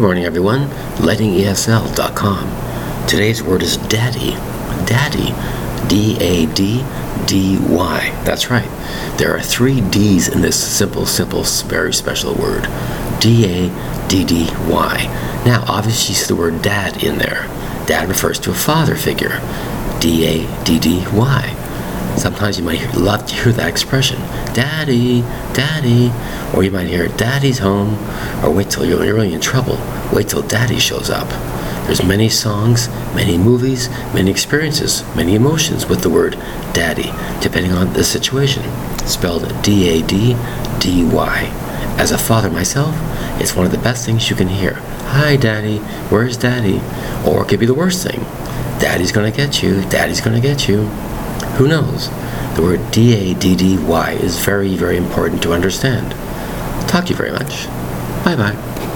Good morning, everyone. LightingESL.com. Today's word is daddy. Daddy. D A D D Y. That's right. There are three D's in this simple, simple, very special word. D A D D Y. Now, obviously, you see the word dad in there. Dad refers to a father figure. D A D D Y. Sometimes you might love to hear that expression, Daddy, Daddy, or you might hear, Daddy's home, or wait till you're really in trouble. Wait till Daddy shows up. There's many songs, many movies, many experiences, many emotions with the word Daddy, depending on the situation. Spelled D-A-D-D-Y. As a father myself, it's one of the best things you can hear. Hi, Daddy. Where's Daddy? Or it could be the worst thing. Daddy's gonna get you. Daddy's gonna get you. Who knows? The word D A D D Y is very, very important to understand. Talk to you very much. Bye bye.